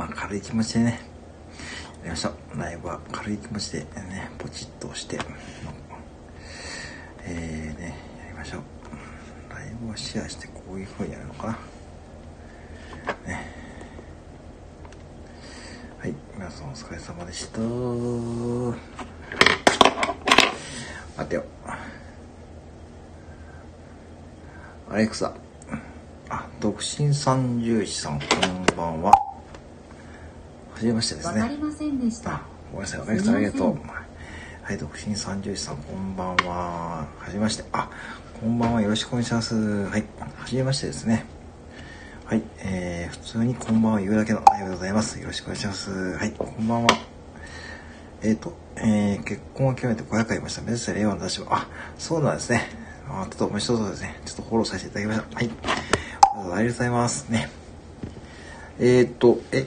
まあ軽い気持ちでね、やりましょう。ライブは軽い気持ちでね、ポチッと押して、えーね、やりましょう。ライブをシェアしてこういう風にやるのかな。ね。はい、皆さんお疲れ様でした。待てよ。アレクサ。あ、独身三重士さん、こんばんは。はじめましてですね。わかりませんでした。ごめんなさい、アレクサありがとう。はい、独身三重士さん、こんばんは。はじめまして。あ、こんばんは。よろしくお願いします。はい、はじめましてですね。はい、えー、普通にこんばんは言うだけのありがとうございます。よろしくお願いします。はい、こんばんは。えっ、ー、と、えー、結婚を決めて500回いました。目指せ令和の立場。あ、そうなんですね。あ、ちょっと面白そうですね。ちょっとフォローさせていただきました。はい。ありがとうございますね。えー、っと、え、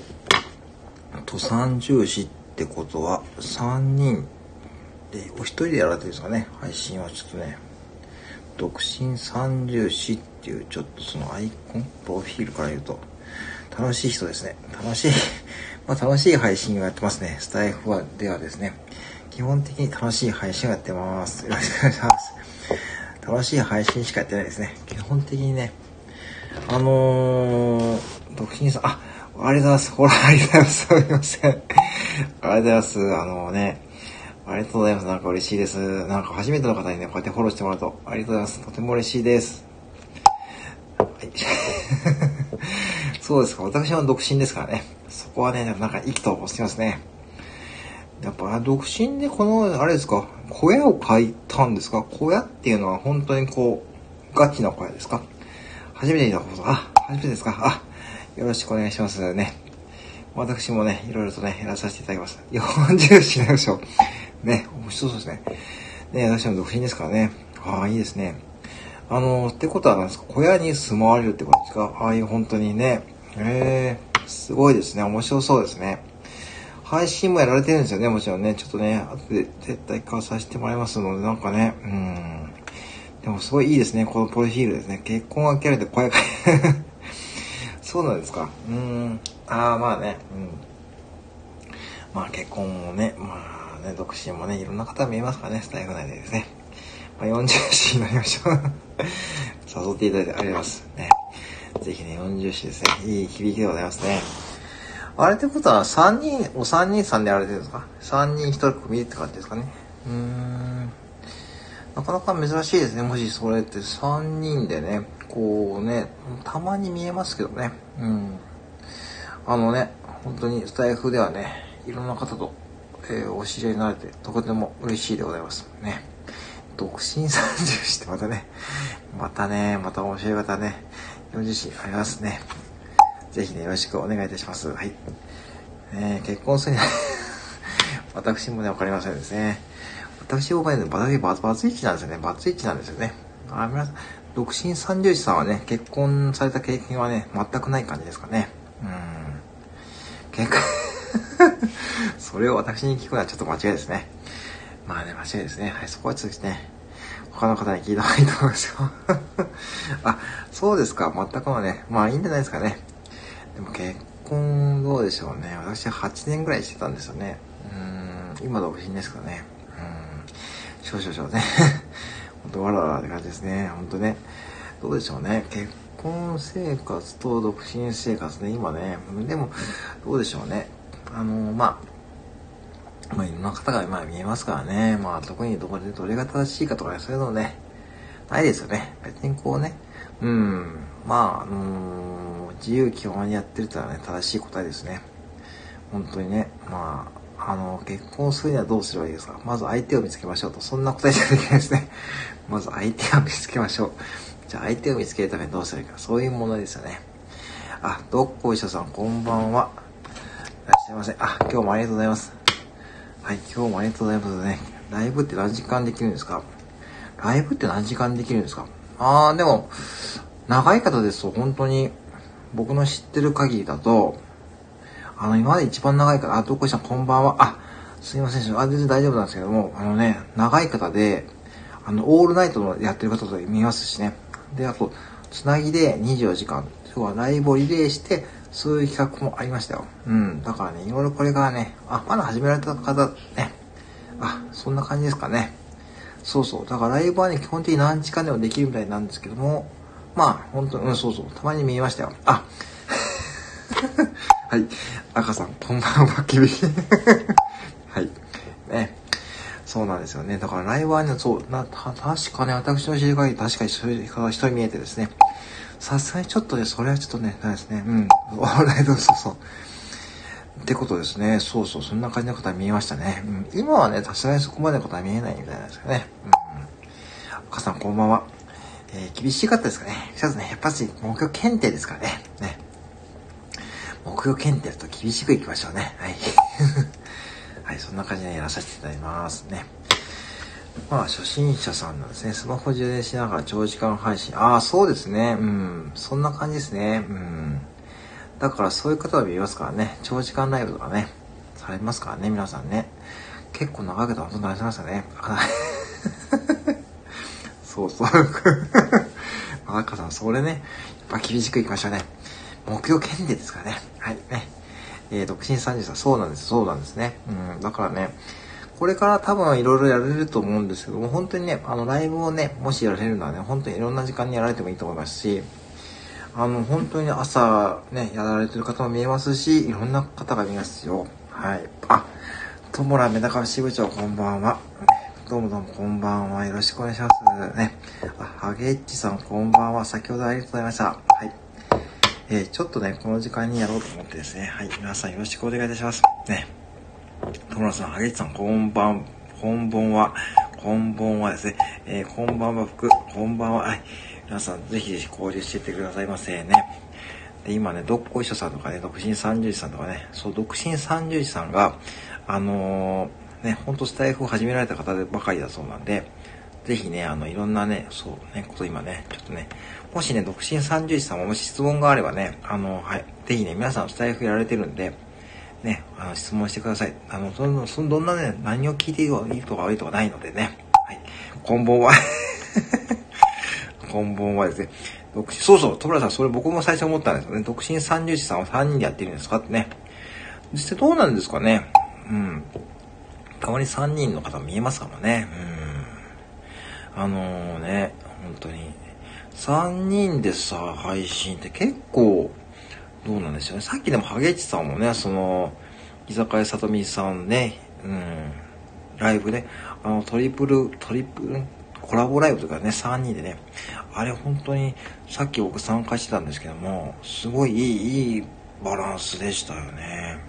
と、三重視ってことは、3人で、お一人でやられてるんですかね。配信はちょっとね、独身三重視っていう、ちょっとそのアイコン、プロフィールから言うと、楽しい人ですね。楽しい まあ楽しい配信をやってますね。スタイフはではですね、基本的に楽しい配信をやってます。よろしくお願いします。楽しい配信しかやってないですね。基本的にね。あのー、独身さん、あ、ありがとうございます。ほら、ありがとうございます。すみません。ありがとうございます。あのね、ありがとうございます。なんか嬉しいです。なんか初めての方にね、こうやってフォローしてもらうと、ありがとうございます。とても嬉しいです。はい。そうですか。私は独身ですからね。そこはね、なんか意気投合してますね。やっぱ独身でこの、あれですか、小屋を買いたんですか小屋っていうのは本当にこう、ガチな小屋ですか初めて見たこと、あ、初めてですかあ、よろしくお願いしますね。私もね、いろいろとね、やらさせていただきます。40しないでしょ。ね、面白そうですね。ね、私も独身ですからね。ああ、いいですね。あの、ってことはなんですか？小屋に住まわれるってことですか？ああいう本当にね。ええー、すごいですね。面白そうですね。配信もやられてるんですよね、もちろんね。ちょっとね、後で絶対買わさせてもらいますので、なんかね、うん。でもすごいいいですね、このプロフィールですね。結婚が切られて声がそうなんですか。うん。ああ、まあね、うん。まあ結婚もね、まあね、独身もね、いろんな方見えますからね、スタイフ内でですね。まあ、40歳になりましょう誘っていただいてありがとうございます。ね。ぜひね、40歳ですね。いい響きでございますね。あれってことは3人、お3人さんでやられてるんですか ?3 人1組って感じですかね。うーん。なかなか珍しいですね。もしそれって3人でね、こうね、たまに見えますけどね。うん。あのね、本当にスタイフではね、いろんな方と、えー、お知り合いになれて、とても嬉しいでございます。ね。独身30してまたね、またね、また面白い方ね、40歳ありますね。ぜひね、よろしくお願いいたします。はい。えー、結婚するには 私もね、わかりませんですね。私もね、バツバツイチなんですよね。バツイチなんですよね。あ、皆さん、独身三十児さんはね、結婚された経験はね、全くない感じですかね。うん。結婚 それを私に聞くのはちょっと間違いですね。まあね、間違いですね。はい、そこはちょっとね、他の方に聞いた方がいいと思いますよ。あ、そうですか。全くのね、まあいいんじゃないですかね。でも結婚どうでしょうね。私は8年ぐらいしてたんですよね。うん、今独身ですからね。うん、少々少々ね。ほんとわらわらって感じですね。ほんとね。どうでしょうね。結婚生活と独身生活ね、今ね。でも、どうでしょうね。あの、まあ、まあ、いろんな方がまあ見えますからね。まあ、特にどこでどれが正しいかとかね、そういうのね、ないですよね。別にこうね、うん、まあ、あのー、自由気ままにやってるとはね、正しい答えですね。本当にね、まあ、あの、結婚するにはどうすればいいですか？まず相手を見つけましょうと。そんな答えじゃできないですね。まず相手を見つけましょう。じゃあ相手を見つけるためにどうすればいいか。そういうものですよね。あ、どっこいしょさん、こんばんは。いらっしゃいませ。あ、今日もありがとうございます。はい、今日もありがとうございますね。ライブって何時間できるんですか？ライブって何時間できるんですか？あー、でも、長い方ですと本当に僕の知ってる限りだと、あの、今まで一番長い方、あ、どこさんこんばんは。あ、すいません、あ、全然大丈夫なんですけども、あのね、長い方で、あの、オールナイトのやってる方と見ますしね。で、あと、つなぎで24時間、要はライブをリレーして、そういう企画もありましたよ。うん。だからね、いろいろこれからね、あ、まだ始められた方、ね。あ、そんな感じですかね。そうそう。だからライブはね、基本的に何時間でもできるみたいなんですけども、まあ、本当に、うん、そうそう。たまに見えましたよ。あ はい。赤さん、こんばんは、厳しい。はい。ね。そうなんですよね。だからライブはね、そう、な、た、確かね、私の知り合い、確かにそういう方が一人見えてですね。さすがにちょっとね、それはちょっとね、ないですね。うん。ライブ、そうそう。ってことですね。そうそう、そんな感じの方は見えましたね。うん、今はね、さすがにそこまでのことは見えないみたいなんですよね。うん。赤さん、こんばんは。えー、厳しかったですかね。一つね、やっぱり目標検定ですからね。ね。目標検定だと厳しくいきましょうね。はい。はい、そんな感じでやらさせていただきますね。まあ、初心者さんなんですね。スマホ充電しながら長時間配信。ああ、そうですね。うん。そんな感じですね。うん。だからそういう方は見ますからね。長時間ライブとかね、されますからね、皆さんね。結構長い方はほとんどありますよね。そうそう。赤さん、それね、やっぱ厳しくいきましょうね。目標検定ですかね。はい、ね。えー、独身30歳、そうなんです、そうなんですね。うん、だからね、これから多分いろいろやれると思うんですけども、本当にね、あの、ライブをね、もしやられるのはね、本当にいろんな時間にやられてもいいと思いますし、あの、本当に朝ね、やられてる方も見えますし、いろんな方が見ますよ。はい。あ、ともらめだか支部長、こんばんは。どうもどうもこんばんは。よろしくお願いします。ね。あ、ハゲッチさん、こんばんは。先ほどありがとうございました。はい。えー、ちょっとね、この時間にやろうと思ってですね。はい。皆さんよろしくお願いいたします。ね。トムラさん、ハゲッチさん、こんばん、こんばんは。こんばんはですね。えー、こんばんは、服。こんばんは。はい。皆さん、ぜひぜひ交流していってくださいませね。で、今ね、どっこいしょさんとかね、独身三十時さんとかね、そう、独身三十時さんが、あのー、ね、ほんとスタイフを始められた方ばかりだそうなんで、ぜひね、あの、いろんなね、そうね、こと今ね、ちょっとね、もしね、独身三十時さんももし質問があればね、あの、はい、ぜひね、皆さんスタイフやられてるんで、ね、あの、質問してください。あの、その、その、どんなね、何を聞いていいとか悪いとかないのでね、はい、こんばんは。こんばんはですね。独身、そうそう、戸村さん、それ僕も最初思ったんですよね。独身三十時さんは3人でやってるんですかってね。実際どうなんですかね。うん。たまに3人の方見えますからね。うん。あのー、ね、本当に。3人でさ、配信って結構、どうなんでしょうね。さっきでもハゲチさんもね、その、居酒屋さとみさんね、うん、ライブね、あの、トリプル、トリプル、コラボライブとかね、3人でね、あれ本当に、さっき僕参加してたんですけども、すごいいい、いいバランスでしたよね。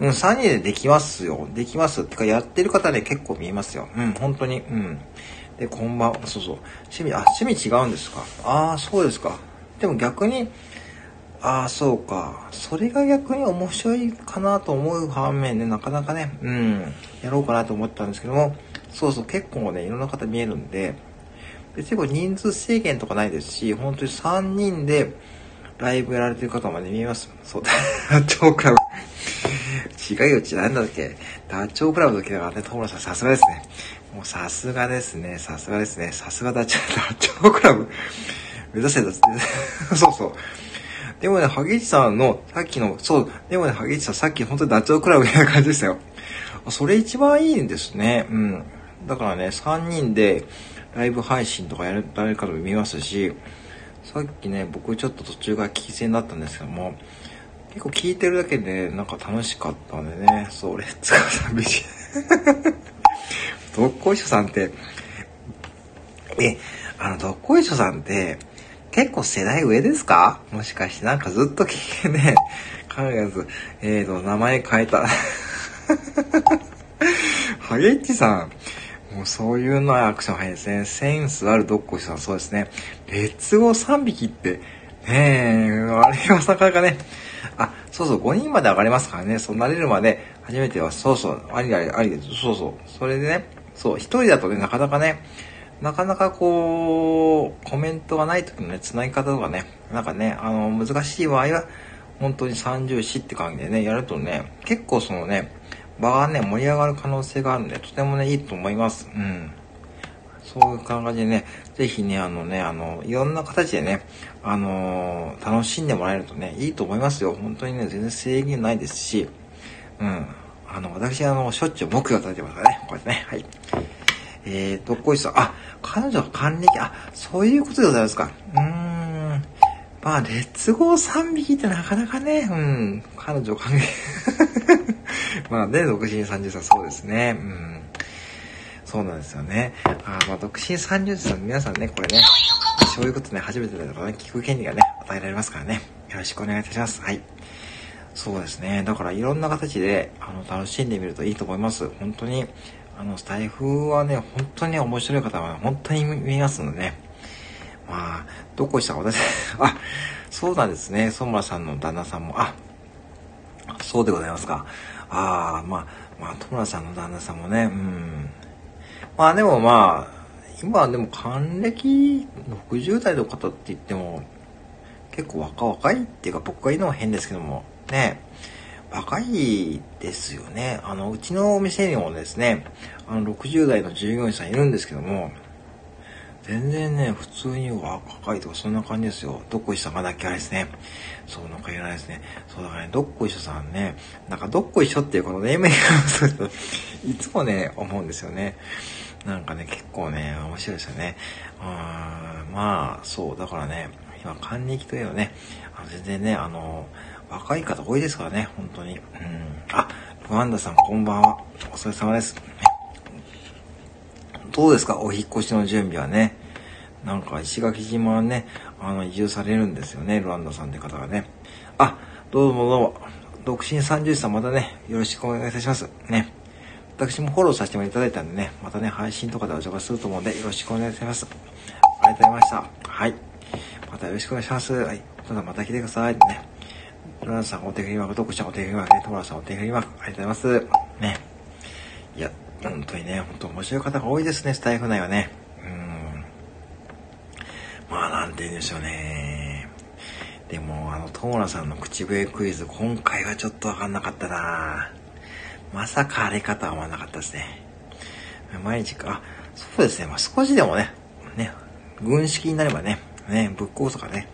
うん、3人でできますよ。できます。ってか、やってる方ね、結構見えますよ。うん、本当に。うん。で、こんばんは。そうそう。趣味、あ、趣味違うんですか？ああ、そうですか。でも逆に、ああ、そうか。それが逆に面白いかなと思う反面ね、なかなかね、うん、やろうかなと思ったんですけども、そうそう、結構ね、いろんな方見えるんで、別にこれ人数制限とかないですし、本当に3人でライブやられてる方まで見えます。そう、ダチョウクラブ。違うよ、ちなんだっけ？ダチョウクラブの時だからね、友村さんさすがですね。もうさすがですね、さすがですね。さすがダチョウ、ダチョウクラブ。目指せだって。そうそう。でもね、萩市さんの、さっきの、そう、でもね、萩市さん、さっき本当にダチョウクラブみたいな感じでしたよ。それ一番いいんですね。うん。だからね、3人でライブ配信とかやる、誰かも見ますし、さっきね、僕ちょっと途中が聞き戦だったんですけども、結構聞いてるだけでなんか楽しかったんでね、そう、レッツゴーさん、ビジ。どっこいしょさんって、え、あの、どっこいしょさんって、結構世代上ですか？もしかしてなんかずっと聞いてね、考えず、えーと、名前変えた。ハゲッチさん、もうそういうのはアクション早いですね。センスあるドッコイさん、そうですね。レッツゴー3匹って、ねえ、あれはなかなかね、あ、そうそう、5人まで上がれますからね。そうなれるまで、初めては、そうそう、ありあり、ありです。そうそう。それでね、そう、一人だとね、なかなかね、なかなかこう、コメントがない時のね、繋ぎ方とかね、なんかね、あの、難しい場合は、本当に30死って感じでね、やるとね、結構そのね、場がね、盛り上がる可能性があるんで、とてもね、いいと思います。うん。そういう感じでね、ぜひね、あのね、あの、いろんな形でね、あのー、楽しんでもらえるとね、いいと思いますよ。本当にね、全然制限ないですし、うん。あの、私、あの、しょっちゅう目標立ててますからね、こうやってね、はい。えー、どっこいしさん、あ、彼女は還暦、あ、そういうことでございますか。うーん。まあ、劣後3匹ってなかなかね、うん、彼女還暦。まあね、独身30歳、そうですね。うん。そうなんですよね。あまあ、独身30歳の皆さんね、これね、そういうことね、初めてだとかね、聞く権利がね、与えられますからね。よろしくお願いいたします。はい。そうですね。だからいろんな形で、あの、楽しんでみるといいと思います。本当に、あの、スタイフはね、本当に面白い方は本当に見ますのでね。まあ、どこしたか私、あ、そうなんですね。ソムラさんの旦那さんも、あ、そうでございますか。ああ、まあ、まあ、トムラさんの旦那さんもね、うん。まあでもまあ、今はでも還暦60代の方って言っても、結構若若いっていうか僕が言うのは変ですけども、ね、若いですよね。あの、うちのお店にもですね、あの、60代の従業員さんいるんですけども、全然ね、普通に若いとかそんな感じですよ。どっこいしさんがだけあれですね。そう、なんか言えないですね。そうだからね、どっこいしょさんね、なんかどっこいしょっていうこのネーミングがいつもね、思うんですよね。なんかね、結構ね、面白いですよね。うーん、まあ、そう、だからね、今、還暦というのね、あの全然ね、あの、若い方多いですからね、本当に。うん。あ、ルワンダさんこんばんは。お疲れ様です。どうですか？お引越しの準備はね。なんか石垣島はね、あの、移住されるんですよね、ルワンダさんって方がね。あ、どうもどうも。独身30歳またね、よろしくお願いいたします。ね。私もフォローさせていただいたんでね、またね、配信とかでお邪魔すると思うんで、よろしくお願いします。ありがとうございました。はい。またよろしくお願いします。はい。ただまた来てください。ね。トラさんお手振りマーク、どこちゃんお手振りマークね、トラさんお手振りマーク、ありがとうございます。ね。いや、本当にね、本当面白い方が多いですね、スタイフ内はね。うん。まあ、なんて言うんでしょうね。でも、あの、トモラさんの口笛クイズ、今回はちょっとわかんなかったなまさかあれかとは思わなかったですね。毎日か、あ、そうですね、まあ少しでもね、ね、軍式になればね、ね、ぶっ壊すとかね、やっ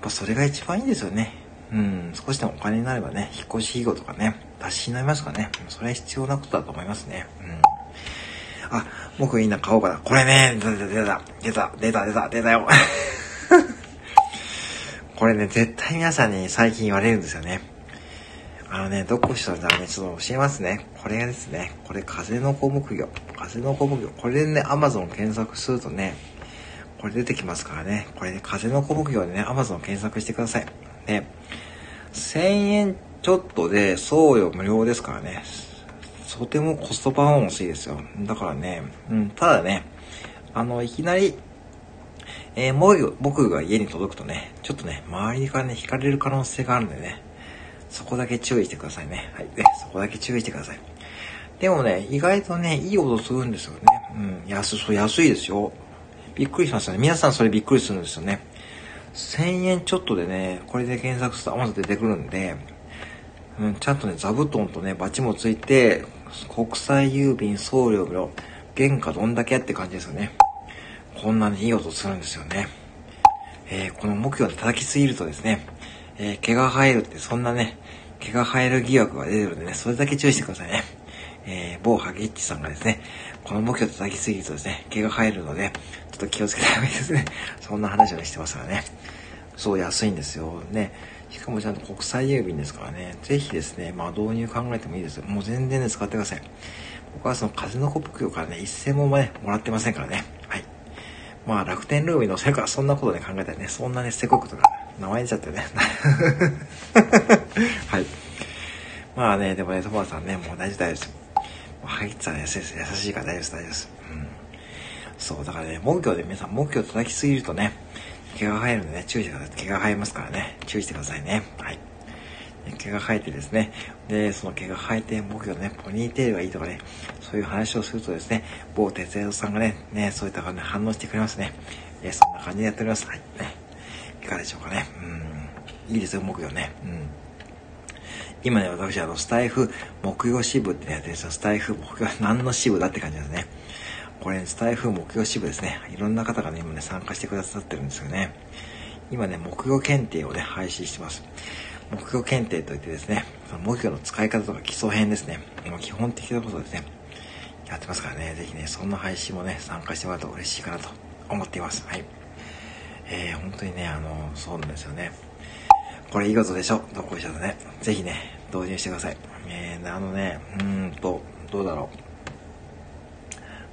ぱそれが一番いいんですよね。うん、少しでもお金になればね、引っ越し費用とかね、出しになりますからね。それは必要なことだと思いますね。うん。あ、僕いいな、買おうかな。これね、出た、出た、出た、出た、出た、出たよ。これね、絶対皆さんに最近言われるんですよね。あのね、どこしたらね、ちょっと教えますね。これがですね、これ風の子木魚。風の子木魚。これでね、アマゾン検索するとね、これ出てきますからね。これで、ね、風の子木魚でね、アマゾン検索してください。ね、1000円ちょっとで送料無料ですからね。とてもコストパフォーマンスいいですよ。だからね、うん、ただね、あの、いきなり、えー、もう僕が家に届くとね、ちょっとね、周りからね、引かれる可能性があるんでね、そこだけ注意してくださいね。はい。ね、そこだけ注意してください。でもね、意外とね、いい音するんですよね。うん、安、そう、安いですよ。びっくりしましたね。皆さんそれびっくりするんですよね。1000円ちょっとでね、これで検索すると Amazon 出てくるんで、うん、ちゃんとね、座布団とね、バチもついて、国際郵便送料の原価どんだけって感じですよね。こんなにいい音するんですよね。えー、この目標で叩きすぎるとですね、えー、毛が生えるってそんなね、毛が生える疑惑が出てるんでね、それだけ注意してくださいね。えー、某ハゲッチさんがですね、この目標叩きすぎるとですね、毛が生えるので、ちょっと気をつけた方がいいですね。そんな話をしてますからね。そう安いんですよ。ね。しかもちゃんと国際郵便ですからね。ぜひですね、まあ導入考えてもいいです。もう全然ね、使ってください。僕はその風のコップからね、一銭もね、もらってませんからね。はい。まあ楽天ルームに載せるかそんなことで考えたらね、そんなね、せこくとか、名前出ちゃってね。はい。まあね、でもね、トマさんね、もう大丈夫です。入ってたら優しい優しいから大丈夫です、大丈夫です。うん。そう、だからね、木魚で皆さん木魚叩きすぎるとね、毛が生えるんでね、注意してください。毛が生えますからね、注意してくださいね。はい。毛が生えてですね、で、その毛が生えて、木魚ね、ポニーテールがいいとかね、そういう話をするとですね、某哲也さんがね、ね、そういった感じで反応してくれますね。えそんな感じでやっております。はい。ね。いかがでしょうかね。うん。いいですよ、木魚ね。うん。今ね、私、あの、スタイフ、木曜支部ってやってるんですよ。スタイフ、木曜、何の支部だって感じですね。これ、ね、スタイフ目標支部ですね。いろんな方がね、今ね、参加してくださってるんですよね。今ね、目標検定をね、配信してます。目標検定といってですね、その目標の使い方とか基礎編ですね。もう基本的なことですね。やってますからね、ぜひね、そんな配信もね、参加してもらうと嬉しいかなと思っています。はい。えー、本当にね、あの、そうなんですよね。これいいことでしょ？どこいしょとね。ぜひね、導入してください。えー、あのね、うーんと、どうだろう。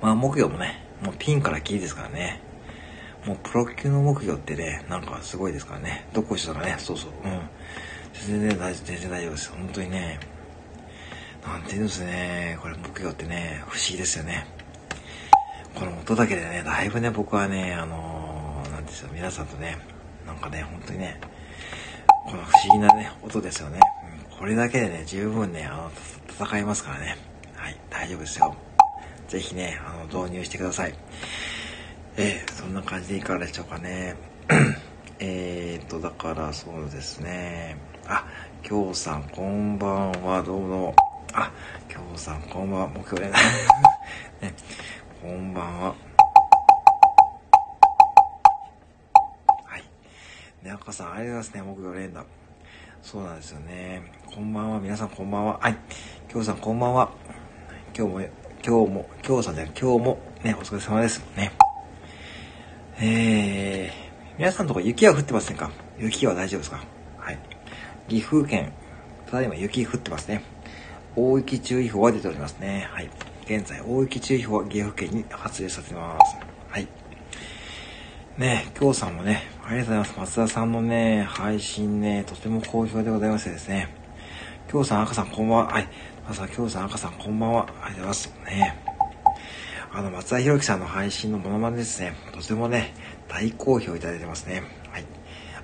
まあ、目標もね、もうピンからキーですからね。もうプロ級の目標ってね、なんかすごいですからね。どこしょとかね、そうそう、うん。全然大丈夫、全然大丈夫です。本当にね、なんていうんですね、これ目標ってね、不思議ですよね。この音だけでね、だいぶね、僕はね、あのー、なんですよ、皆さんとね、なんかね、本当にね、この不思議なね、音ですよね。うん、これだけでね、十分ね、あの、戦いますからね。はい、大丈夫ですよ。ぜひね、あの、導入してください。えー、そんな感じでいかがでしょうかね。えーと、だからそうですね。あ、今日さん、こんばんは、どうも。あ、今日さん、こんばんは、目標でね。ね、こんばんは。はい。ね、赤さん、ありがとうございますね、目標連打。そうなんですよね。こんばんは、皆さんこんばんは。はい。今日さん、こんばんは。今日も、今日も、今日さんじゃ今日も、ね、お疲れ様です。ね。えー、皆さんのとこ雪は降ってませんか？雪は大丈夫ですか？はい。岐阜県、ただいま雪降ってますね。大雪注意報が出ておりますね。はい。現在、大雪注意報は岐阜県に発令させます。はい。ねえ、京さんもね、ありがとうございます。松田さんのね、配信ね、とても好評でございましてですね。京さん、赤さん、こんばんは。はい。まずは、京さん、赤さん、こんばんは。ありがとうございます。ねあの、松田博樹さんの配信のモノマネですね。とてもね、大好評いただいてますね。はい。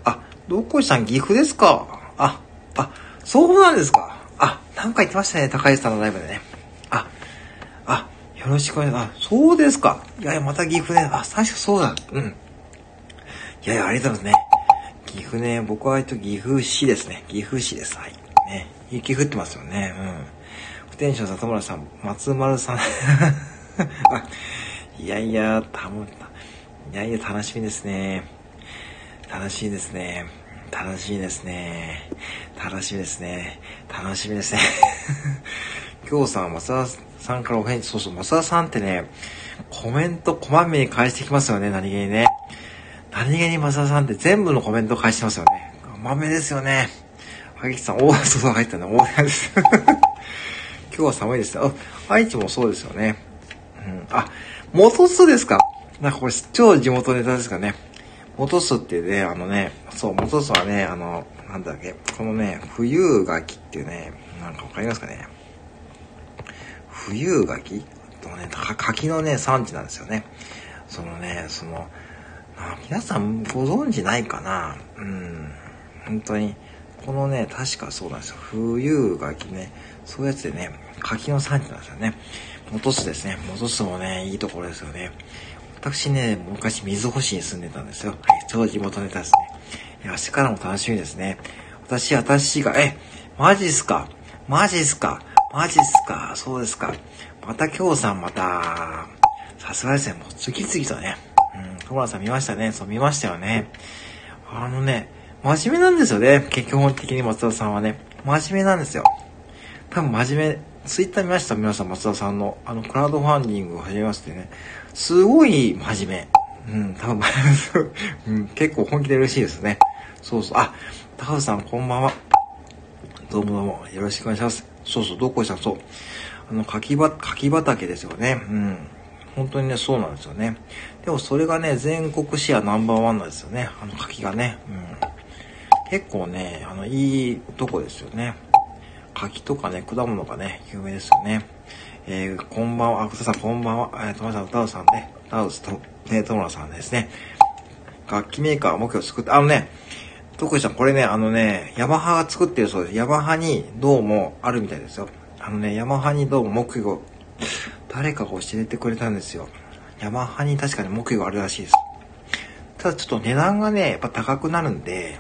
あ、どこいさん、岐阜ですか？あ、あ、そうなんですか？あ、なんか言ってましたね、高橋さんのライブでね。あ、あ、よろしくお願いします。あ、そうですか。いやいや、また岐阜ね。あ、確かそうだ。うん。いやいや、ありがとうございますね。岐阜ね、僕は割と岐阜市ですね。岐阜市です。はい。ね。雪降ってますよね。うん。不天使の里村さん、松丸さん。いやいや、たぶん、いやいや、楽しみですね。楽しいですね。楽しいですね。楽しみですね。楽しみですね。今日さん、松田さんからお返事、そうそう、松田さんってね、コメントこまめに返してきますよね、何気にね。何気に松田さんって全部のコメント返してますよね。豆ですよね。萩木さん、大そうそう入ったね、大です。今日は寒いですよ。愛知もそうですよね。うん。あ、元津ですか？なんかこれ超地元ネタですかね。元津ってね、あのね、そう、元津はね、あの、なんだっけ、このね、冬柿っていうね、なんかわかりますかね？冬柿？とね、柿のね、産地なんですよね。そのね、その、皆さんご存知ないかな？うん。本当に。このね、確かそうなんですよ。冬柿ね、そういうやつでね、柿の産地なんですよね。元津ですね。元津もね、いいところですよね。私ね、昔水星に住んでたんですよ。はい、超地元ネタですね。明日からも楽しみですね。私、私が、え、マジっすか？マジっすか？マジっすか？そうですか。また今日さんまた、さすがですね、もう次々とね。うん、友田さん見ましたね。そう、見ましたよね。あのね、真面目なんですよね。基本的に松田さんはね。真面目なんですよ。多分真面目。ツイッター見ました皆さん、松田さんの。あの、クラウドファンディングを始めましてね。すごい真面目。うん、多分、うん、結構本気で嬉しいですね。そうそう。あ、高橋さん、こんばんは。どうもどうも、よろしくお願いします。そうそう、どこいさん、そう。あの、柿ば、柿畑ですよね。うん。本当にね、そうなんですよね。でもそれがね、全国シェアナンバーワンなんですよね。あの柿がね。うん。結構ね、あの、いいとこですよね。柿とかね、果物がね、有名ですよね。えー、こんばんは、あ、くささんこんばんは、えー、ともさん、タウさんね、タウスと、ね、トモラさんですね。楽器メーカー目標作って、あのね、どこでしたこれね、あのね、ヤマハが作ってるそうです。ヤマハにどうもあるみたいですよ。あのね、ヤマハにどうも目標、誰かが教えてくれたんですよ。ヤマハに確かに目標があるらしいです。ただちょっと値段がね、やっぱ高くなるんで、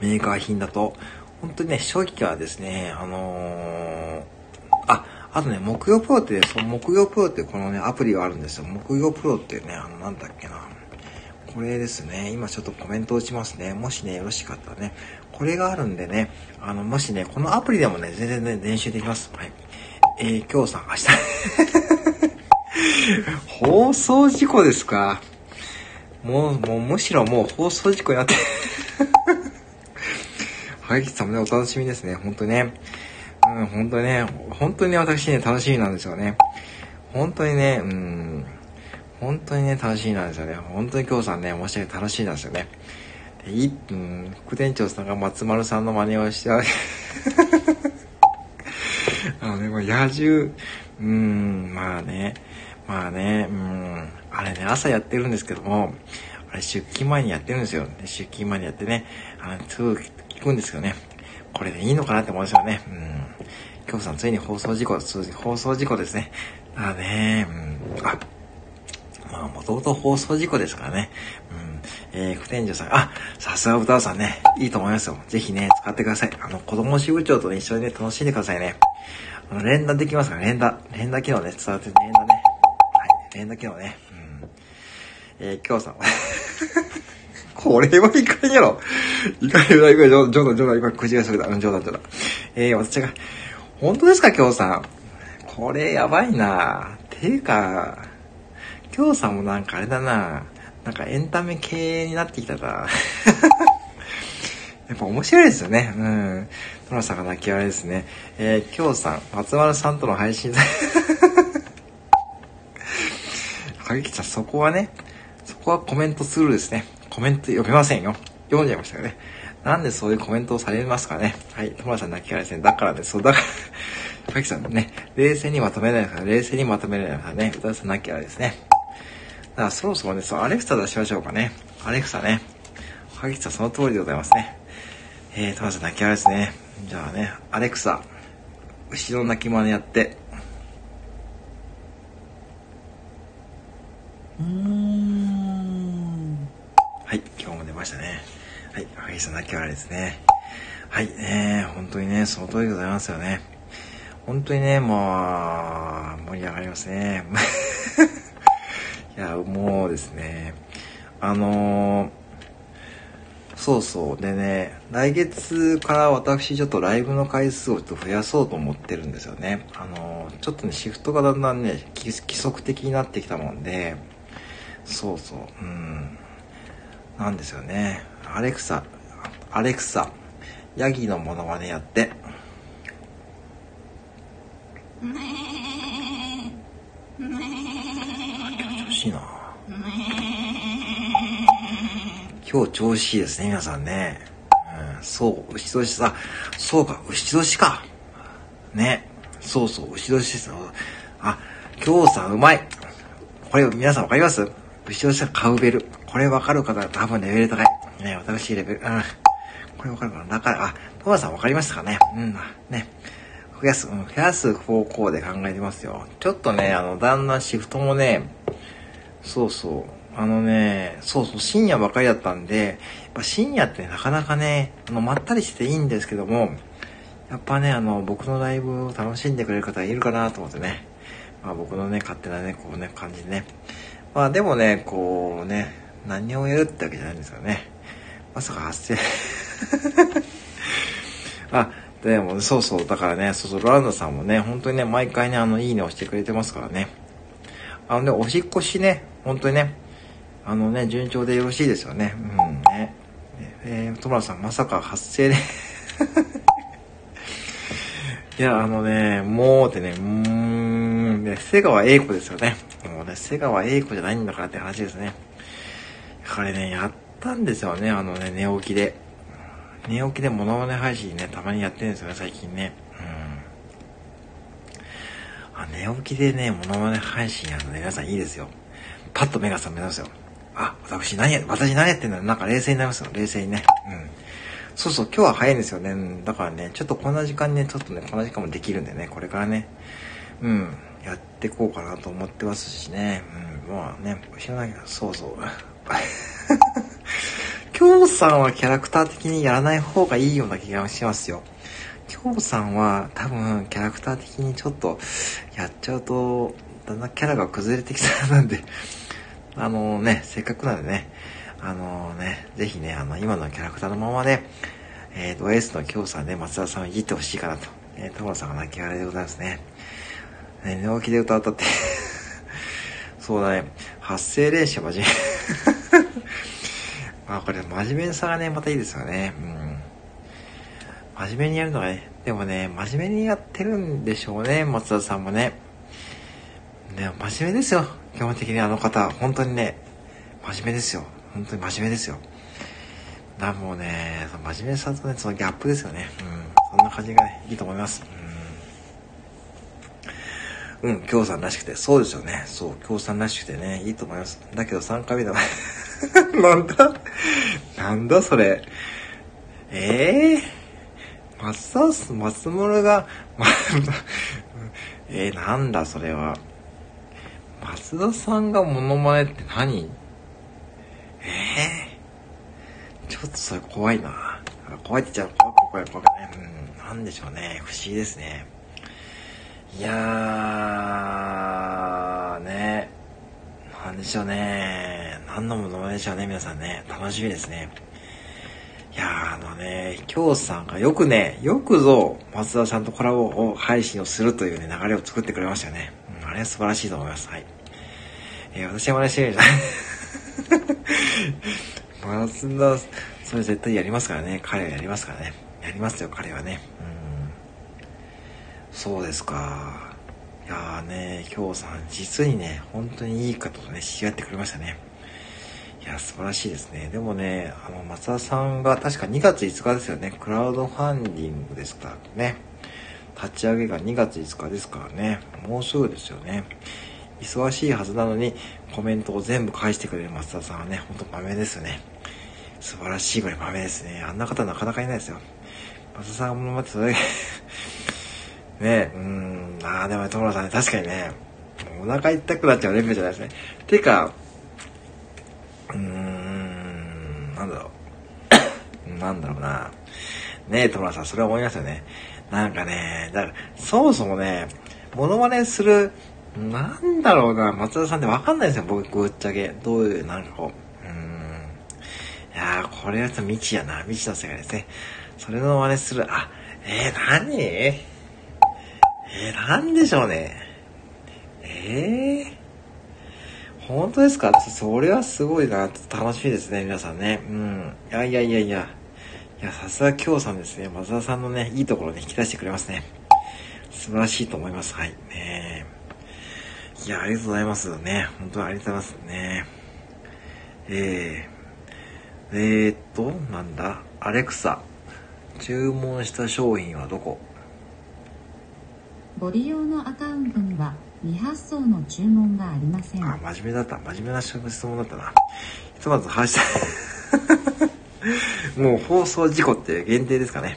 メーカー品だと、本当にね、正直はですね、あのー、あ、あとね、木曜プロって、その木曜プロってこのね、アプリがあるんですよ。木曜プロってね、あの、なんだっけな。これですね、今ちょっとコメント打ちますね。もしね、よろしかったらね。これがあるんでね、あの、もしね、このアプリでもね、全然ね、練習できます。はい。えー、今日さん、明日 放送事故ですか？もう、もう、むしろもう放送事故やってはい、さんもね、お楽しみですね。本当ね。うん、本当にね、本当に、私ね、楽しみなんですよね。本当にね、うん、本当にね、楽しみなんですよね。本当に今日さんね、申し訳楽しいなんですよね。で、1分、副店長さんが松丸さんの真似をしちゃう。あのね、もう野獣、うん、まあね、まあね、うん、あれね、朝やってるんですけども、あれ出勤前にやってるんですよ。出勤前にやってね、あの、すぐ聞くんですけどね。これでいいのかなって思うんですよね。うん。今日さん、ついに放送事故、放送事故ですね。だね、うん。あ、まあ、もともと放送事故ですからね。うん。えー、副店長さん、あ、さすが歌さんね、いいと思いますよ。ぜひね、使ってください。あの、子供支部長と、ね、一緒にね、楽しんでくださいね。あの、連打できますから、連打。連打機能ね、伝わって連打ね。はい、連打機能ね。うん。えー、今日さん。これはいかんやろ。いかんやろ、いかんやろ、冗談、冗談、今、口がすぐだ。冗談、冗談。えー、私が、本当ですか、今日さん。これ、やばいなていうか、今日さんもなんかあれだななんかエンタメ系になってきたな やっぱ面白いですよね。うん。トラさんが泣き笑いですね。えー、今日さん、松丸さんとの配信だ。影木さん、そこはね、そこはコメントするですね。コメント読めませんよ。読んじゃいましたよね。なんでそういうコメントをされますかね。はい。トマさん泣き笑いですね。だからね、そう、だから、かきさんね、冷静にまとめないから、冷静にまとめないからね、歌田さん泣き笑いですね。だからそろそろね、そう、アレクサ出しましょうかね。アレクサね。かきさんその通りでございますね。えー、トマさん泣き笑いですね。じゃあね、アレクサ、後ろ泣き真似やって。うん。はい、今日も出ましたね。はい、ハギさん泣き笑いですね。はい、ね本当にね、その通りでございますよね。本当にね、もう、盛り上がりますね。いや、もうですね、あのー、そうそう。でね、来月から私ちょっとライブの回数をちょっと増やそうと思ってるんですよね。あのー、ちょっとね、シフトがだんだんね、規則的になってきたもんで、そうそう、うん。なんですよね。アレクサ、アレクサ、ヤギのモノマネやって。調子いいな。今日調子いいですね、皆さんね。うん、そう、牛年さ、そうか、牛年か。ね。そうそう、牛年です。あ、今日さんうまい。これ皆さんわかります？牛年はカウベル。これわかる方多分レベル高い。ね、新しいレベル。うん。これわかるかな中、あ、トマさんわかりましたかねうん。ね。増やす、うん、増やす方向で考えてますよ。ちょっとね、あの、だんだんシフトもね、そうそう。あのね、そうそう、深夜ばかりだったんで、やっぱ深夜ってなかなかね、あの、まったりしていいんですけども、やっぱね、あの、僕のライブを楽しんでくれる方いるかなと思ってね。まあ僕のね、勝手なね、こうね、感じでね。まあでもね、こうね、何をやるってわけじゃないんですよね。まさか発生 あ、でも、そうそう、だからね、そうそう、ロランドさんもね、本当にね、毎回ね、あの、いいねをしてくれてますからね。あのね、お引っ越しね、本当にね、あのね、順調でよろしいですよね。うんね。えー、トラさん、まさか発生で いや、あのね、もうってね、うーん、ね、瀬川栄子ですよね。もうね、瀬川栄子じゃないんだからって話ですね。これね、やったんですよね、あのね、寝起きで。寝起きでモノマネ配信ね、たまにやってるんですよね、最近ね。うん。あ、寝起きでね、モノマネ配信やるのね、皆さんいいですよ。パッと目が覚めますよ。あ、私何や、私何やってんだなんか冷静になりますよ、冷静にね。うん。そうそう、今日は早いんですよね。だからね、ちょっとこんな時間にね、ちょっとね、こんな時間もできるんでね、これからね、うん、やってこうかなと思ってますしね。うん、まあね、知らないけど、そうそう。京さんはキャラクター的にやらない方がいいような気がしますよ。京さんは多分キャラクター的にちょっとやっちゃうと、だんだんキャラが崩れてきそうなんで、あのね、せっかくなんでね、あのね、ぜひね、あの、今のキャラクターのままで、えっ、ー、と、エースの京さんで松田さんをいじってほしいかなと。えー、所さんが泣き笑いでございますね。ね、寝起きで歌ったって そうだね、発声練習真面目まあこれ真面目さがね、またいいですよね。うん。真面目にやるのがね、でもね、真面目にやってるんでしょうね、松田さんもね。ね、真面目ですよ。基本的にあの方、本当にね、真面目ですよ。本当に真面目ですよ。だもうね、真面目さとね、そのギャップですよね。うん。そんな感じがね、いいと思います。うん。京さんらしくて、そうですよね。そう、京さんらしくてね、いいと思います。だけど3回目だ。なんだ？なんだそれ？ええー、松田、松村が、ま、えー、なんだそれは？松田さんがモノマネって何？ええー、ちょっとそれ怖いな。怖いって言っちゃう。怖い怖い怖いね。うん、なんでしょうね。不思議ですね。いやー、ね。なんでしょうね。何のものでしょうね、皆さんね。楽しみですね。いやー、あのね、京さんがよくね、よくぞ、松田さんとコラボを配信をするというね、流れを作ってくれましたよね。うん、あれは素晴らしいと思います。はい。えー、私は真似してるじゃない。松田、それ絶対やりますからね。彼はやりますからね。やりますよ、彼はね。うん。そうですか。いやーね、京さん、実にね、本当にいい方とね、知り合ってくれましたね。いや、素晴らしいですね。でもね、あの、松田さんが確か2月5日ですよね。クラウドファンディングですからね。立ち上げが2月5日ですからね。もうすぐですよね。忙しいはずなのに、コメントを全部返してくれる松田さんはね、ほんと豆ですよね。素晴らしいぐらい豆ですね。あんな方なかなかいないですよ。松田さんもまってそれねうん、ああ、でも、所さんね、確かにね、お腹痛くなっちゃうレベルじゃないですね。ていうか、うーん、なんだろう。なんだろうな。ねえ、所さん、それは思いますよね。なんかね、だから、そもそもね、モノマネする、なんだろうな、松田さんってわかんないですよ、僕、ぶっちゃけ。どういう、なんかこう。うん。いやー、これはちょっと未知やな、未知の世界ですね。それの真似する、あ、えー、何？えー、なんでしょうね。ええー、本当ですか？それはすごいな。楽しみですね、皆さんね。うん。いやいやいやいや。いや、さすが京さんですね。松田さんのね、いいところに引き出してくれますね。素晴らしいと思います。はい。ねいや、ありがとうございますね。本当にありがとうございますね。えー、えー、っと、なんだ？アレクサ。注文した商品はどこ？ご利用のアカウントには未発送の注文がありません。あ、真面目だった。真面目な質問だったな。ひとまず、はし もう放送事故って限定ですかね。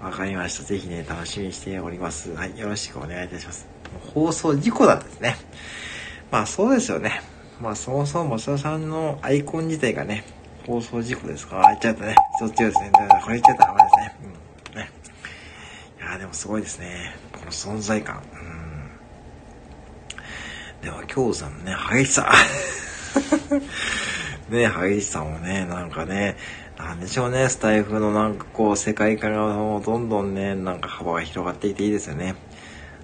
わかりました。ぜひね、楽しみにしております。はい、よろしくお願いいたします。放送事故なんですね。まあそうですよね。まあそもそも増田さんのアイコン自体がね、放送事故ですから、言っちゃったね。そっちですね。だからこれ言っちゃったらダメですね。うん。ね。いやでもすごいですね。の存在感。うん。でも、京さんね、激しさ。ね、激しさもね、なんかね、なんでしょうね、スタイフのなんかこう、世界観がもうどんどんね、なんか幅が広がっていていいですよね。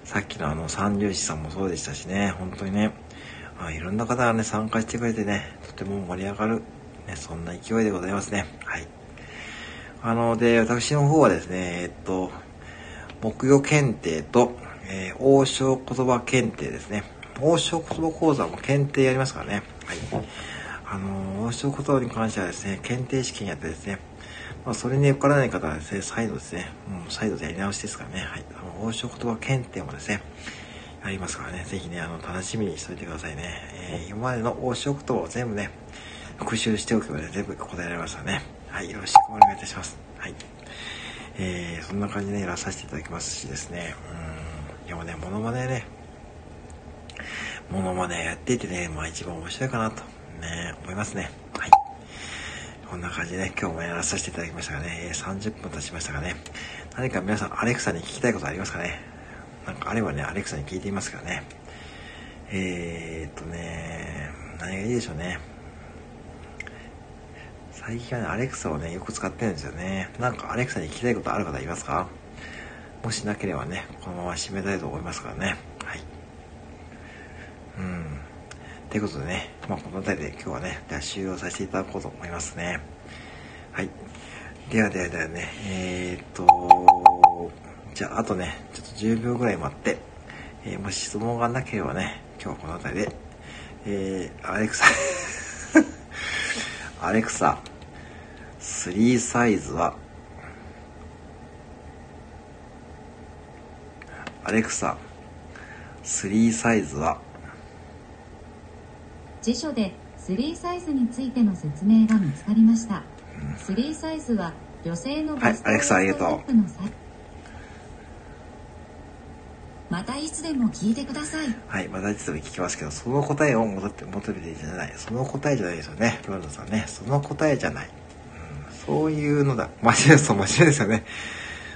さっきのあの三流師さんもそうでしたしね、本当にね、あいろんな方がね、参加してくれてね、とても盛り上がる、ね、そんな勢いでございますね。はい。あの、で、私の方はですね、えっと、木魚検定と、えー、王将言葉検定ですね。王将言葉講座も検定やりますからね。はい。あのー、王将言葉に関してはですね、検定試験やってですね、まあ、それに受からない方はですね、再度ですね、うん、再度でやり直しですからね、はい。あの王将言葉検定もですね、やりますからね、ぜひね、あの、楽しみにしといてくださいね。えー、今までの王将言葉を全部ね、復習しておけばね、全部答えられますからね。はい、よろしくお願いいたします。はい。えー、そんな感じでやらさせていただきますしですね、うん、でもね、モノマネね、モノマネやっていてね、まあ一番面白いかなと、ね、思いますね。はい。こんな感じでね、今日もやらさせていただきましたがね、30分経ちましたがね、何か皆さんアレクサに聞きたいことありますかね？なんかあればね、アレクサに聞いてみますからね。えー、っとね、何がいいでしょうね。最近はね、アレクサをね、よく使ってるんですよね。なんかアレクサに聞きたいことある方いますか？もしなければね、このまま締めたいと思いますからね。はい。うん。ということでね、まあ、この辺りで今日はね、では終了させていただこうと思いますね。はい。ではではではね、えー、っと、じゃあ、あとね、ちょっと10秒ぐらい待って、えー、もし質問がなければね、今日はこの辺りで、えー、アレクサ アレクサ、3サイズは、アレクサ、3サイズは、辞書で3サイズについての説明が見つかりました。3サイズは女性のバストはいアレクサありがとうウエストタイプのサイズ。またいつでも聞いてください。はい、またいつでも聞きますけど、その答えを求って求めているんじゃない。その答えじゃないですよね。ロナルドさんね。その答えじゃない。そういうのだ。真面目です、真面目ですよね。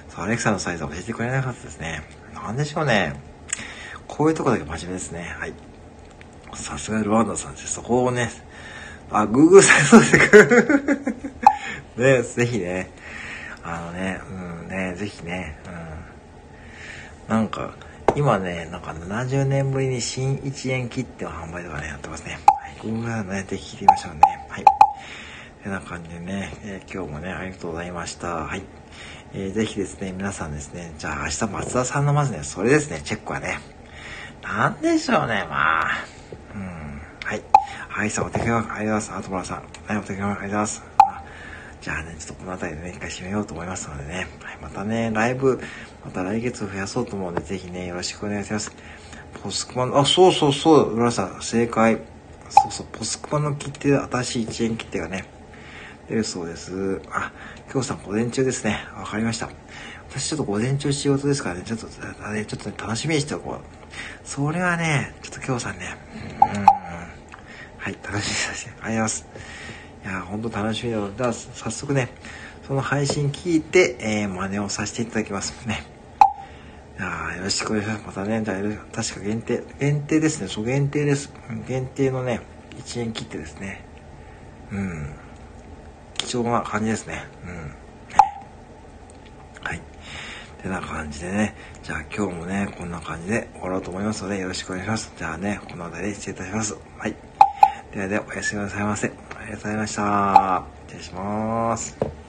そう、アレクサのサイズは教えてくれなかったですね。なんでしょうね。こういうとこだけ真面目ですね。はい。さすがルワンダさんです。そこをね、あ、Google サイズでね、ぜひね、あのね、うんね、ぜひね、うん。なんか、今ね、なんか70年ぶりに新1円切手の販売とかね、やってますね。はい。Google サイズね、ぜひ聞いてみましょうね。はい。てな感じでね、えー今日もね、ありがとうございました。はい。えーぜひですね、皆さんですね、じゃあ明日松田さんのまずね、それですね、チェックはね。なんでしょうね、まあ。うん。はい。はい、さん、お手紙ありがとうございます。あともらさん。はい、お手紙ありがとうございます。じゃあね、ちょっとこの辺りでね、一回締めようと思いますのでね。はい、またね、ライブ、また来月増やそうと思うので、ぜひね、よろしくお願いします。ポスクマン、あ、そうそうそう、浦さん、正解。そうそう、ポスクマの切手、新しい1円切手がね、出るそうです。あ、今日さん午前中ですね。わかりました。私ちょっと午前中仕事ですからね、ちょっと、あれ、ちょっとね、楽しみにしておこう。それはね、ちょっと今日さんね、うん、はい、楽しみにさせて、ありがとうございます。いや、ほんと楽しみだで、は早速ね、その配信聞いて、えー、真似をさせていただきますね。いやよろしくお願いします。またね、じゃあよろ確か限定、限定ですね。そう、限定です。限定のね、1円切ってですね。うん。貴重な感じですね。うん。はい。てな感じでね。じゃあ今日もね、こんな感じで終わろうと思いますので、よろしくお願いします。じゃあね、この辺りで失礼いたします。はい。ではでは、おやすみなさいませ。ありがとうございました。失礼します。